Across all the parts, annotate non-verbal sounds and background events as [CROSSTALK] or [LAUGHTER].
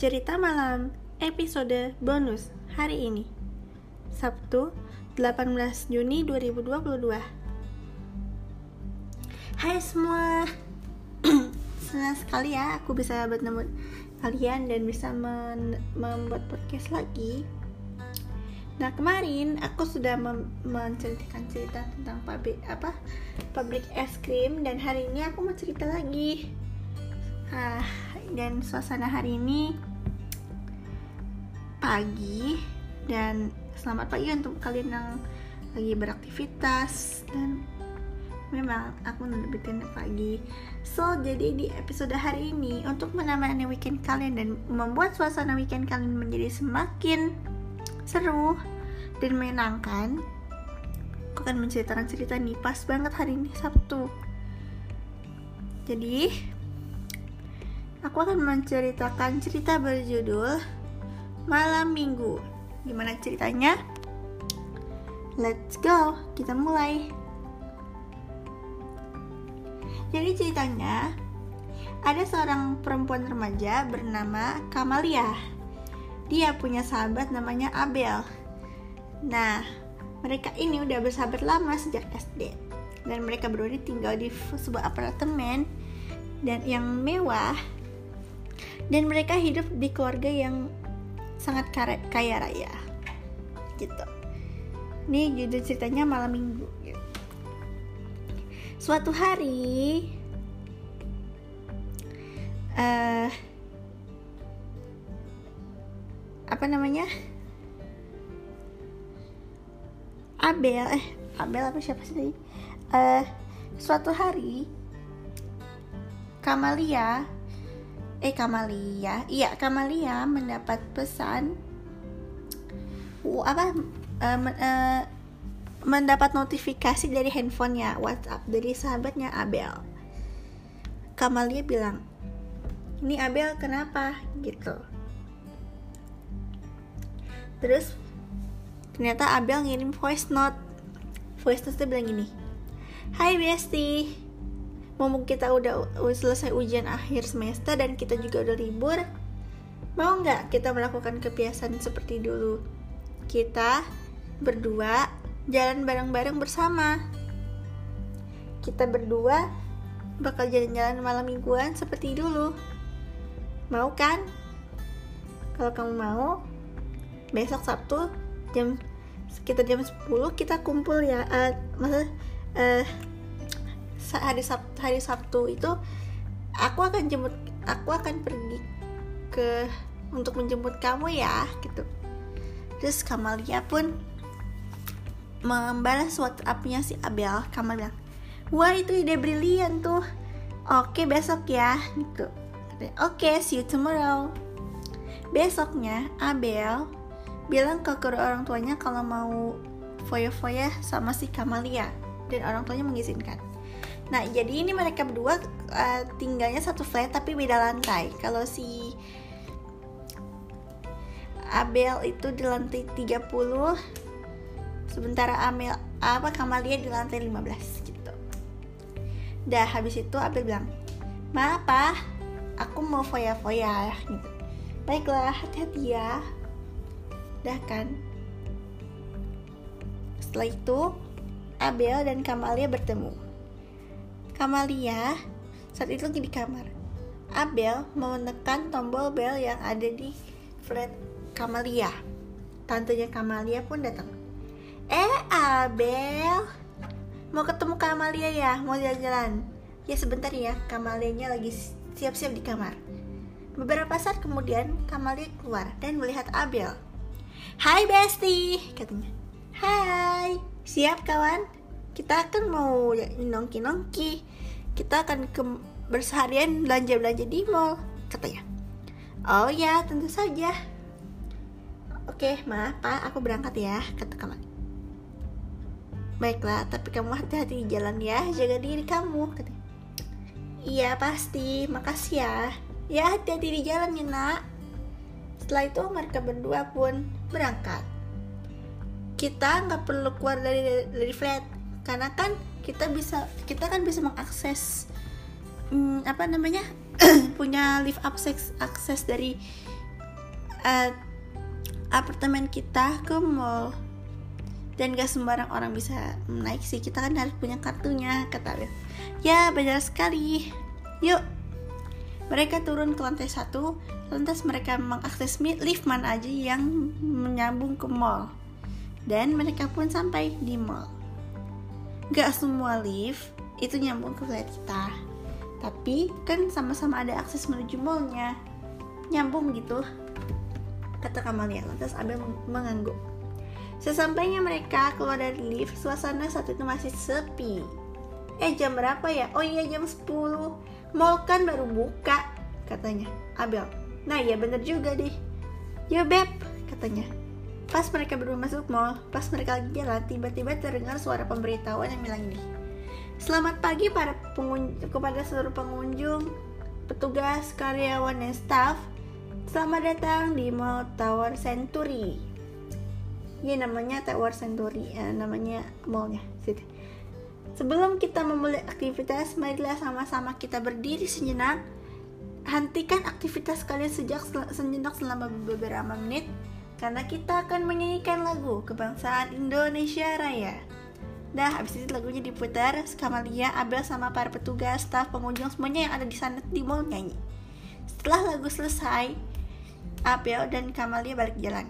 Cerita Malam episode bonus hari ini. Sabtu 18 Juni 2022 Hai semua. [CLEARS THROAT] Senang sekali ya aku bisa bertemu kalian dan bisa membuat podcast lagi. Nah kemarin aku sudah menceritakan cerita tentang pabrik apa pabrik es krim dan hari ini aku mau cerita lagi. Ah, dan suasana hari ini pagi dan selamat pagi untuk kalian yang lagi beraktivitas dan memang aku nerbitin pagi. So jadi di episode hari ini untuk menemani weekend kalian dan membuat suasana weekend kalian menjadi semakin seru dan menyenangkan aku akan menceritakan cerita nih pas banget hari ini Sabtu jadi aku akan menceritakan cerita berjudul Malam Minggu gimana ceritanya let's go kita mulai jadi ceritanya ada seorang perempuan remaja bernama Kamalia dia punya sahabat namanya Abel. Nah, mereka ini udah bersahabat lama sejak SD. Dan mereka berdua tinggal di sebuah apartemen dan yang mewah. Dan mereka hidup di keluarga yang sangat kaya raya. Gitu. Ini judul ceritanya malam minggu. Gitu. Suatu hari, uh, apa namanya Abel eh Abel apa siapa sih uh, suatu hari Kamalia eh Kamalia. Iya Kamalia mendapat pesan apa uh, men, uh, mendapat notifikasi dari handphonenya WhatsApp dari sahabatnya Abel. Kamalia bilang ini Abel kenapa? Gitu. Terus ternyata Abel ngirim voice note. Voice note bilang gini Hai Besti Mumpung kita udah selesai ujian akhir semester dan kita juga udah libur Mau nggak kita melakukan kebiasaan seperti dulu? Kita berdua jalan bareng-bareng bersama Kita berdua bakal jalan-jalan malam mingguan seperti dulu Mau kan? Kalau kamu mau, besok Sabtu jam sekitar jam 10 kita kumpul ya uh, masa uh, hari Sabtu hari Sabtu itu aku akan jemput aku akan pergi ke untuk menjemput kamu ya gitu. Terus Kamalia pun membalas WhatsAppnya si Abel. Kamal bilang wah itu ide brilian tuh. Oke besok ya gitu. Oke see you tomorrow. Besoknya Abel bilang ke kedua orang tuanya kalau mau foya-foya sama si Kamalia. Dan orang tuanya mengizinkan. Nah, jadi ini mereka berdua uh, tinggalnya satu flat tapi beda lantai. Kalau si Abel itu di lantai 30 sementara Amel apa Kamalia di lantai 15 gitu. Dah habis itu Abel bilang, "Ma, apa? Aku mau foya-foya." gitu. Baiklah, hati-hati ya dah kan setelah itu Abel dan Kamalia bertemu Kamalia saat itu lagi di kamar. Abel menekan tombol bel yang ada di flat Kamalia. Tantenya Kamalia pun datang. Eh Abel mau ketemu Kamalia ya? Mau jalan-jalan? Ya sebentar ya Kamalianya lagi siap-siap di kamar. Beberapa saat kemudian, Kamalia keluar dan melihat Abel. Hai Besti, katanya. Hai, siap kawan? Kita akan mau nongki-nongki. Kita akan ke berseharian belanja-belanja di mall, katanya. Oh ya, tentu saja. Oke, maaf pak, aku berangkat ya, kata kawan. Baiklah, tapi kamu hati-hati di jalan ya, jaga diri kamu, katanya. Iya pasti, makasih ya. Ya hati-hati di jalan ya nak. Setelah itu mereka berdua pun berangkat. Kita nggak perlu keluar dari dari flat karena kan kita bisa kita kan bisa mengakses hmm, apa namanya [CLEARS THROAT] punya lift akses akses dari uh, apartemen kita ke mall. Dan gak sembarang orang bisa naik sih. Kita kan harus punya kartunya kata ya benar sekali. Yuk. Mereka turun ke lantai satu. Lantas mereka mengakses lift mana aja yang menyambung ke mall. Dan mereka pun sampai di mall gak semua lift itu nyambung ke flat kita. Tapi kan sama-sama ada akses menuju mallnya. Nyambung gitu. Kata Kamalia lantas Abel mengangguk. Sesampainya mereka keluar dari lift, suasana saat itu masih sepi. Eh jam berapa ya? Oh iya jam 10 Mall kan baru buka Katanya. Abel Nah iya bener juga deh. Yo beb Katanya Pas mereka berdua masuk mall Pas mereka lagi jalan Tiba-tiba terdengar suara pemberitahuan yang bilang ini Selamat pagi para pengunjung, kepada seluruh pengunjung Petugas, karyawan, dan staff Selamat datang di Mall Tower Century Iya namanya Tower Century ya, namanya mallnya. Sebelum kita memulai aktivitas, marilah sama-sama kita berdiri sejenak. Hentikan aktivitas kalian sejak sejenak selama beberapa menit karena kita akan menyanyikan lagu kebangsaan Indonesia Raya. Dah, habis itu lagunya diputar, Kamalia, Abel sama para petugas, staf, pengunjung semuanya yang ada di sana di mall nyanyi. Setelah lagu selesai, Abel dan Kamalia balik jalan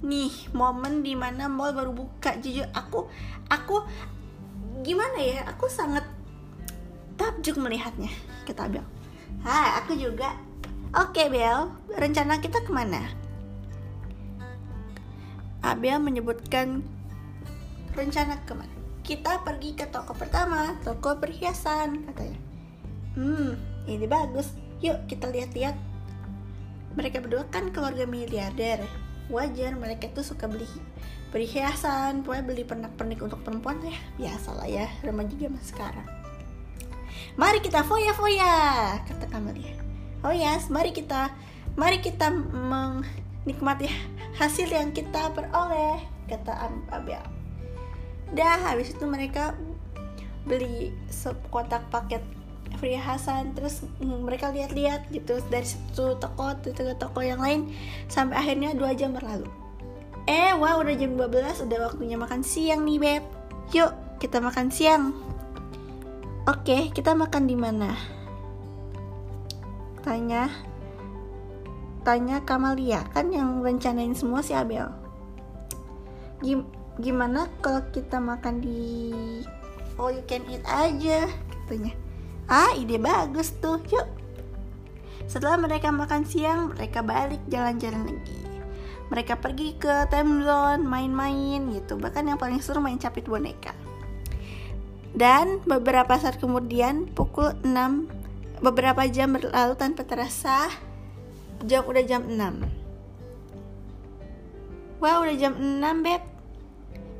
nih momen di mana mall baru buka jujur aku aku gimana ya aku sangat takjub melihatnya kita Bel Hai aku juga oke Bel. Rencana kita ke mana? Abel menyebutkan rencana ke mana? Kita pergi ke toko pertama toko perhiasan katanya. Hmm ini bagus. Yuk kita lihat-lihat. Mereka berdua kan keluarga miliarder. Wajar mereka tuh suka beli perhiasan pokoknya beli pernak-pernik untuk perempuan ya. Biasa lah ya remaja zaman sekarang. Mari kita foya-foya kata Kamalia oh yes. Mari kita mari kita menikmati hasil yang kita peroleh kata Abel dah habis itu mereka beli sekotak paket perhiasan terus mereka lihat-lihat gitu dari satu toko ke toko yang lain sampai akhirnya dua jam berlalu. Eh wah udah jam 12 udah waktunya makan siang nih beb. Yuk kita makan siang. Oke kita makan di mana tanya tanya Kamalia kan yang rencanain semua si Abel Gim gimana kalau kita makan di all you can eat aja katanya Ah, ide bagus tuh. Yuk. Setelah mereka makan siang, mereka balik jalan-jalan lagi. Mereka pergi ke time zone, main-main gitu. Bahkan yang paling seru main capit boneka. Dan beberapa saat kemudian, pukul 6, beberapa jam berlalu tanpa terasa, jam udah jam 6. Wah, udah jam 6, Beb.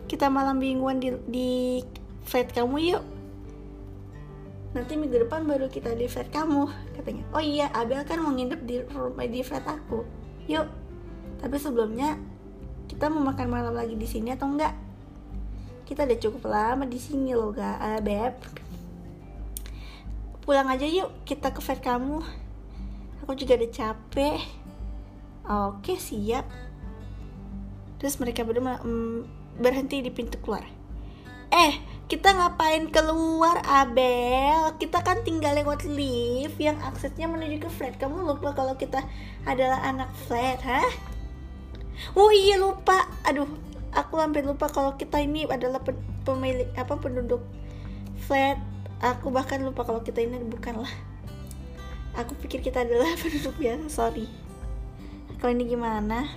Kita malam mingguan di, di flat kamu yuk. Nanti minggu depan baru kita di flat kamu katanya. Oh iya Abel kan mau nginep di rumah di flat aku. Yuk. Tapi sebelumnya kita mau makan malam lagi di sini atau enggak? Kita udah cukup lama di sini loh gak uh, beb pulang aja yuk kita ke flat kamu. Aku juga udah capek. Oke siap. Terus mereka berdua mm, berhenti di pintu keluar. Eh kita ngapain keluar Abel? Kita kan tinggal lewat lift yang aksesnya menuju ke flat. Kamu lupa kalau kita adalah anak flat hah? Oh iya lupa. Aduh aku hampir lupa kalau kita ini adalah pemilik apa penduduk flat aku bahkan lupa kalau kita ini bukanlah aku pikir kita adalah [LAUGHS] penduduk biasa sorry kalau ini gimana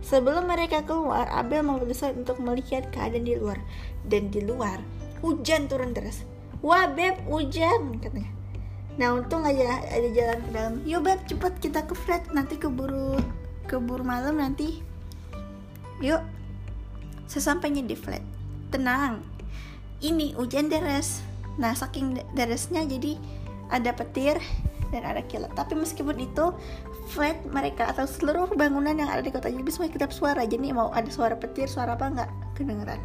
Sebelum mereka keluar, Abel memutuskan untuk melihat keadaan di luar. Dan di luar, hujan turun deras. Wah Beb, hujan katanya. Nah untung aja ada jalan ke dalam. Yuk Beb, cepet kita ke flat. Nanti keburu keburu malam nanti. Yuk. Sesampainya di flat. Tenang. Ini hujan deras. Nah saking derasnya jadi ada petir dan ada kilat. Tapi meskipun itu flat mereka atau seluruh bangunan yang ada di kota Jilbis semua kedap suara. Jadi mau ada suara petir suara apa nggak kedengeran.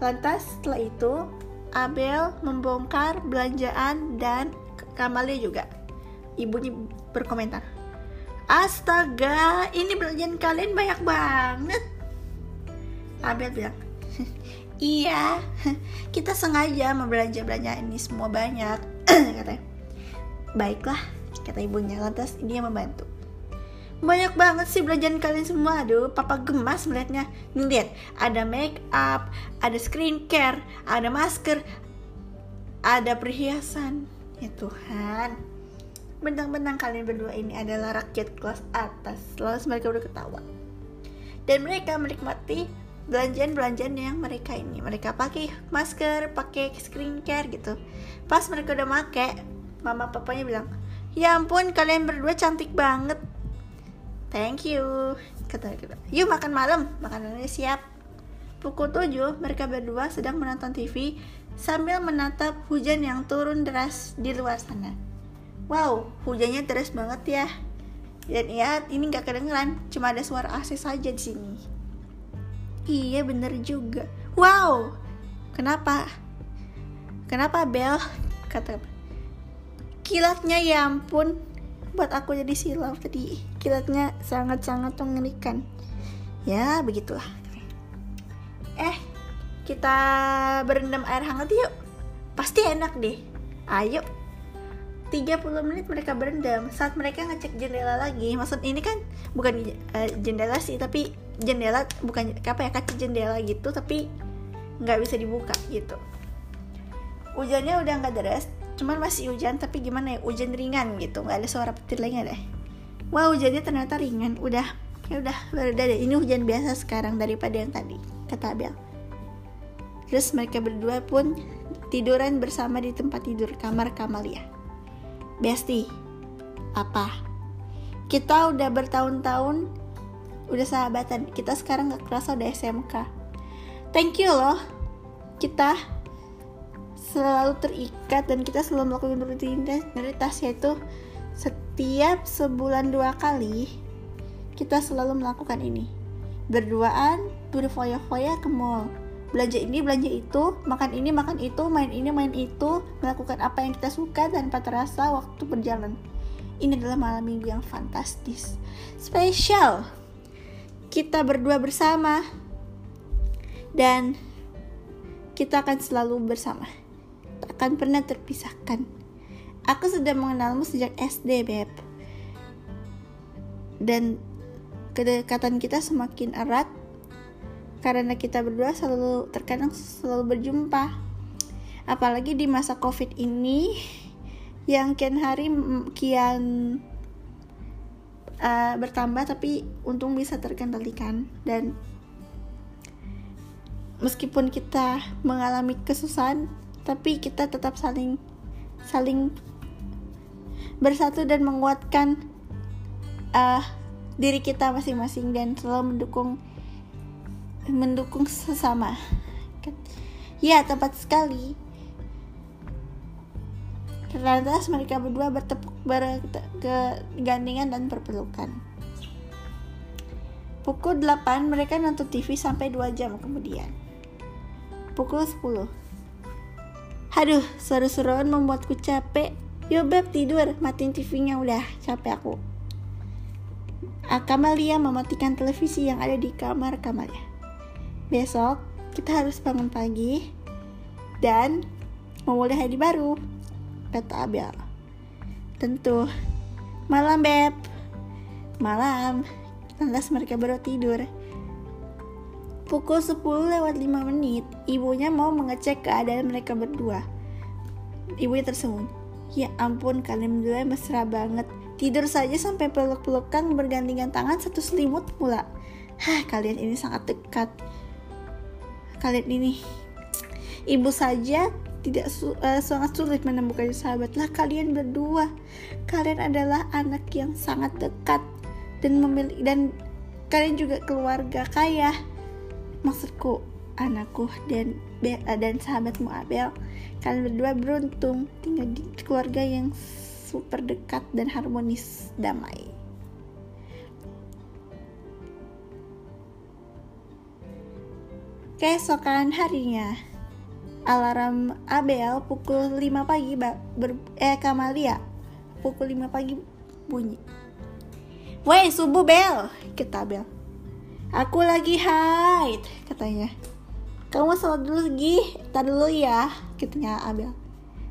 Lantas setelah itu Abel membongkar belanjaan dan Kamalia juga. Ibunya berkomentar astaga ini belanjaan kalian banyak banget. Abel bilang [LAUGHS] iya. [LAUGHS] Kita sengaja membelanja belanja ini semua banyak [CLEARS THROAT] katanya. Baiklah kata ibunya lantas dia membantu. Banyak banget sih belanjaan kalian semua. Aduh papa gemas melihatnya. Nih lihat ada make up ada skincare ada masker ada perhiasan. Ya Tuhan Bentang-bentang kalian berdua ini adalah rakyat kelas atas. Lalu mereka ketawa. Dan mereka menikmati belanjaan-belanjaan yang mereka ini Mereka pakai masker, pakai skincare gitu Pas mereka udah make Mama papanya bilang Ya ampun kalian berdua cantik banget Thank you Kata kita Yuk makan malam Makanannya siap Pukul 7 mereka berdua sedang menonton TV sambil menatap hujan yang turun deras di luar sana. Wow, hujannya deras banget ya. Dan ya, ini nggak kedengeran, cuma ada suara AC saja di sini. Iya, bener juga. Wow, kenapa? Kenapa Bel? Kata kilatnya ya ampun, buat aku jadi silau tadi. Kilatnya sangat-sangat mengerikan. Ya, begitulah. Eh, kita berendam air hangat yuk. Pasti enak deh. Ayo, 30 menit mereka berendam. Saat mereka ngecek jendela lagi maksud ini kan bukan uh, jendela sih tapi jendela bukan apa ya kaca jendela gitu tapi nggak bisa dibuka gitu. Hujannya udah nggak deras cuman masih hujan tapi gimana ya hujan ringan gitu. Nggak ada suara petir lagi deh wow hujannya ternyata ringan. Udah ya udah udah deh. Ini hujan biasa sekarang daripada yang tadi kata Abel. Terus mereka berdua pun tiduran bersama di tempat tidur kamar Kamalia Besti, apa? Kita udah bertahun-tahun udah sahabatan. Kita sekarang gak kerasa udah SMK. Thank you loh. Kita selalu terikat dan kita selalu melakukan rutinitas yaitu setiap sebulan dua kali kita selalu melakukan ini berduaan berfoya-foya ke mall belanja ini belanja itu makan ini makan itu main ini main itu melakukan apa yang kita suka tanpa terasa waktu berjalan. Ini adalah malam minggu yang fantastis. Spesial. Kita berdua bersama. Dan kita akan selalu bersama. Tak akan pernah terpisahkan. Aku sudah mengenalmu sejak SD beb. Dan kedekatan kita semakin erat karena kita berdua selalu terkadang selalu berjumpa. Apalagi di masa covid ini yang kian hari kian uh, bertambah tapi untung bisa terkendalikan. Dan meskipun kita mengalami kesusahan tapi kita tetap saling saling bersatu dan menguatkan uh, diri kita masing-masing dan selalu mendukung mendukung sesama. Ya tepat sekali. Lantas mereka berdua bertepuk bergandengan dan berpelukan pukul 8 mereka nonton TV sampai 2 jam kemudian. Pukul 10 Aduh, seru-seruan membuatku capek. Yuk beb tidur, matiin TV-nya udah, capek aku. Kamalia mematikan televisi yang ada di kamar Kamalia. Besok kita harus bangun pagi dan memulai hari baru, kata Abel. Tentu. Malam, Beb. Malam. Lantas mereka baru tidur. Pukul 10 lewat 5 menit, ibunya mau mengecek keadaan mereka berdua. Ibunya tersenyum. Ya ampun, kalian berdua mesra banget. Tidur saja sampai peluk-pelukan bergandengan tangan satu selimut pula. Hah, kalian ini sangat dekat kalian ini. Ibu saja tidak su uh, sangat sulit menemukan sahabat. Lah kalian berdua kalian adalah anak yang sangat dekat dan memiliki dan kalian juga keluarga kaya. Maksudku anakku dan Be dan sahabatmu Abel. Kalian berdua beruntung tinggal di keluarga yang super dekat dan harmonis damai Keesokan harinya, alarm Abel pukul 5 pagi ber, eh Kamalia pukul 5 pagi bunyi. Woi subuh bel, kita bel. Aku lagi haid, katanya. Kamu sholat dulu lagi, tar dulu ya, katanya Abel.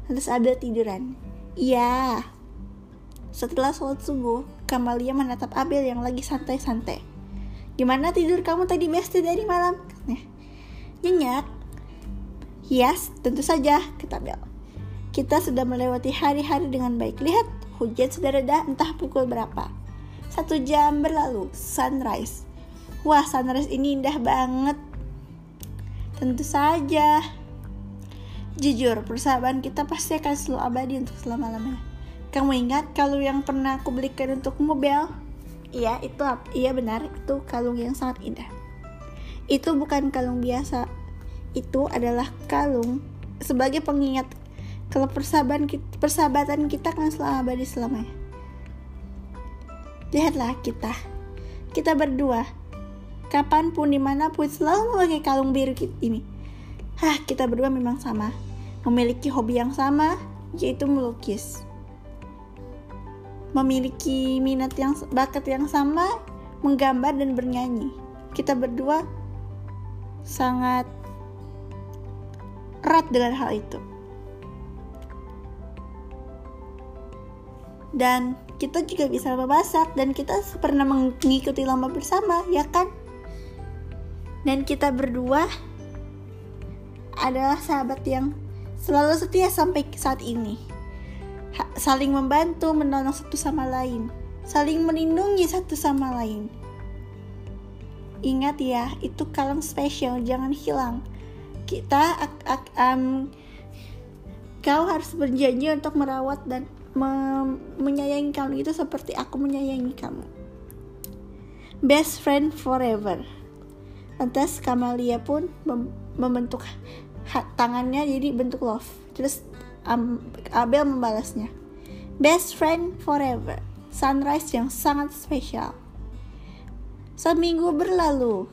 Terus Abel tiduran. Iya. Setelah sholat subuh, Kamalia menatap Abel yang lagi santai-santai. Gimana tidur kamu tadi besti dari malam? Katanya. Nyenyak. Yes, tentu saja, kata Abel. Kita sudah melewati hari-hari dengan baik. Lihat, hujan sudah reda entah pukul berapa. Satu jam berlalu, sunrise. Wah, sunrise ini indah banget. Tentu saja. Jujur, persahabatan kita pasti akan selalu abadi untuk selama-lamanya. Kamu ingat kalung yang pernah aku belikan untuk mobil? Iya, itu iya benar, itu kalung yang sangat indah. Itu bukan kalung biasa. Itu adalah kalung sebagai pengingat kalau persahabatan kita, persahabatan kita akan selalu abadi selamanya. Lihatlah kita, kita berdua kapan pun di mana pun selalu memakai kalung biru ini. Hah, kita berdua memang sama, memiliki hobi yang sama, yaitu melukis. Memiliki minat yang bakat yang sama, menggambar dan bernyanyi. Kita berdua sangat erat dengan hal itu. Dan kita juga bisa memasak dan kita pernah mengikuti lomba bersama, ya kan? dan kita berdua adalah sahabat yang selalu setia sampai saat ini. saling membantu, menolong satu sama lain, saling melindungi satu sama lain. Ingat ya, itu kalung spesial, jangan hilang. Kita um, kau harus berjanji untuk merawat dan me menyayangi kamu itu seperti aku menyayangi kamu. Best friend forever. Lantas Kamalia pun mem membentuk tangannya jadi bentuk love. Terus um, Abel membalasnya. Best friend forever. Sunrise yang sangat spesial. Seminggu berlalu.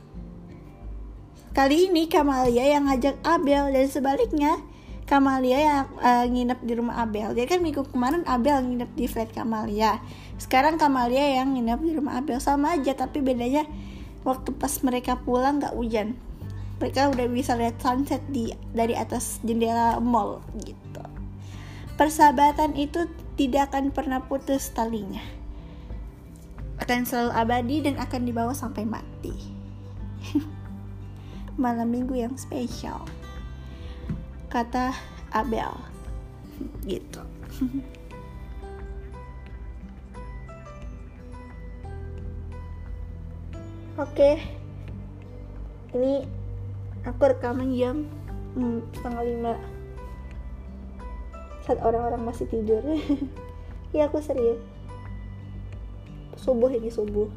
Kali ini Kamalia yang ngajak Abel dan sebaliknya Kamalia yang uh, nginep di rumah Abel. Jadi kan minggu kemarin Abel nginep di flat Kamalia. Sekarang Kamalia yang nginep di rumah Abel sama aja tapi bedanya waktu pas mereka pulang nggak hujan mereka udah bisa lihat sunset di dari atas jendela mall gitu persahabatan itu tidak akan pernah putus talinya akan selalu abadi dan akan dibawa sampai mati. [LAUGHS] Malam minggu yang spesial. Kata Abel. [LAUGHS] Gitu. [LAUGHS] Oke, ini aku rekaman jam hmm, setengah lima. Saat orang-orang masih tidur. Iya aku serius. Subuh ini subuh.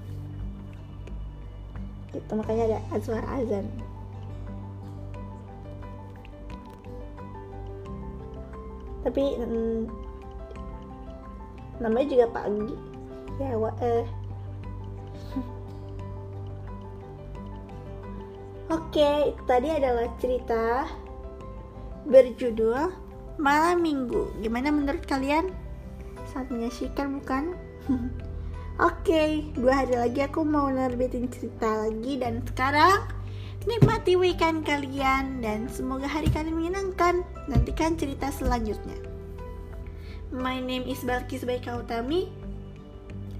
Itu makanya ada suara azan. Tapi hmm, namanya juga pagi. Ya, wa, eh, [LAUGHS] Oke, tadi adalah cerita berjudul Malam Minggu. Gimana menurut kalian? Sangat menyaksikan bukan? [LAUGHS] Oke, dua hari lagi aku mau nerbitin cerita lagi dan sekarang nikmati weekend kalian dan semoga hari kalian menyenangkan. Nantikan cerita selanjutnya. My name is Balkis Baika Utami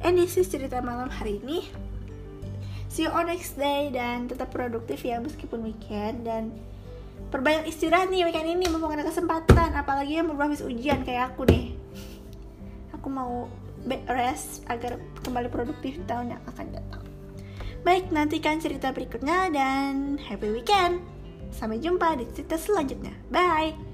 and this is cerita malam hari ini. See you on next day dan tetap produktif ya meskipun weekend. Dan perbanyak istirahat nih weekend ini mumpung ada kesempatan. Apalagi yang baru habis ujian kayak aku deh. Aku mau bed rest agar kembali produktif tahun yang akan datang. Baik nantikan cerita berikutnya dan happy weekend. Sampai jumpa di cerita selanjutnya. Bye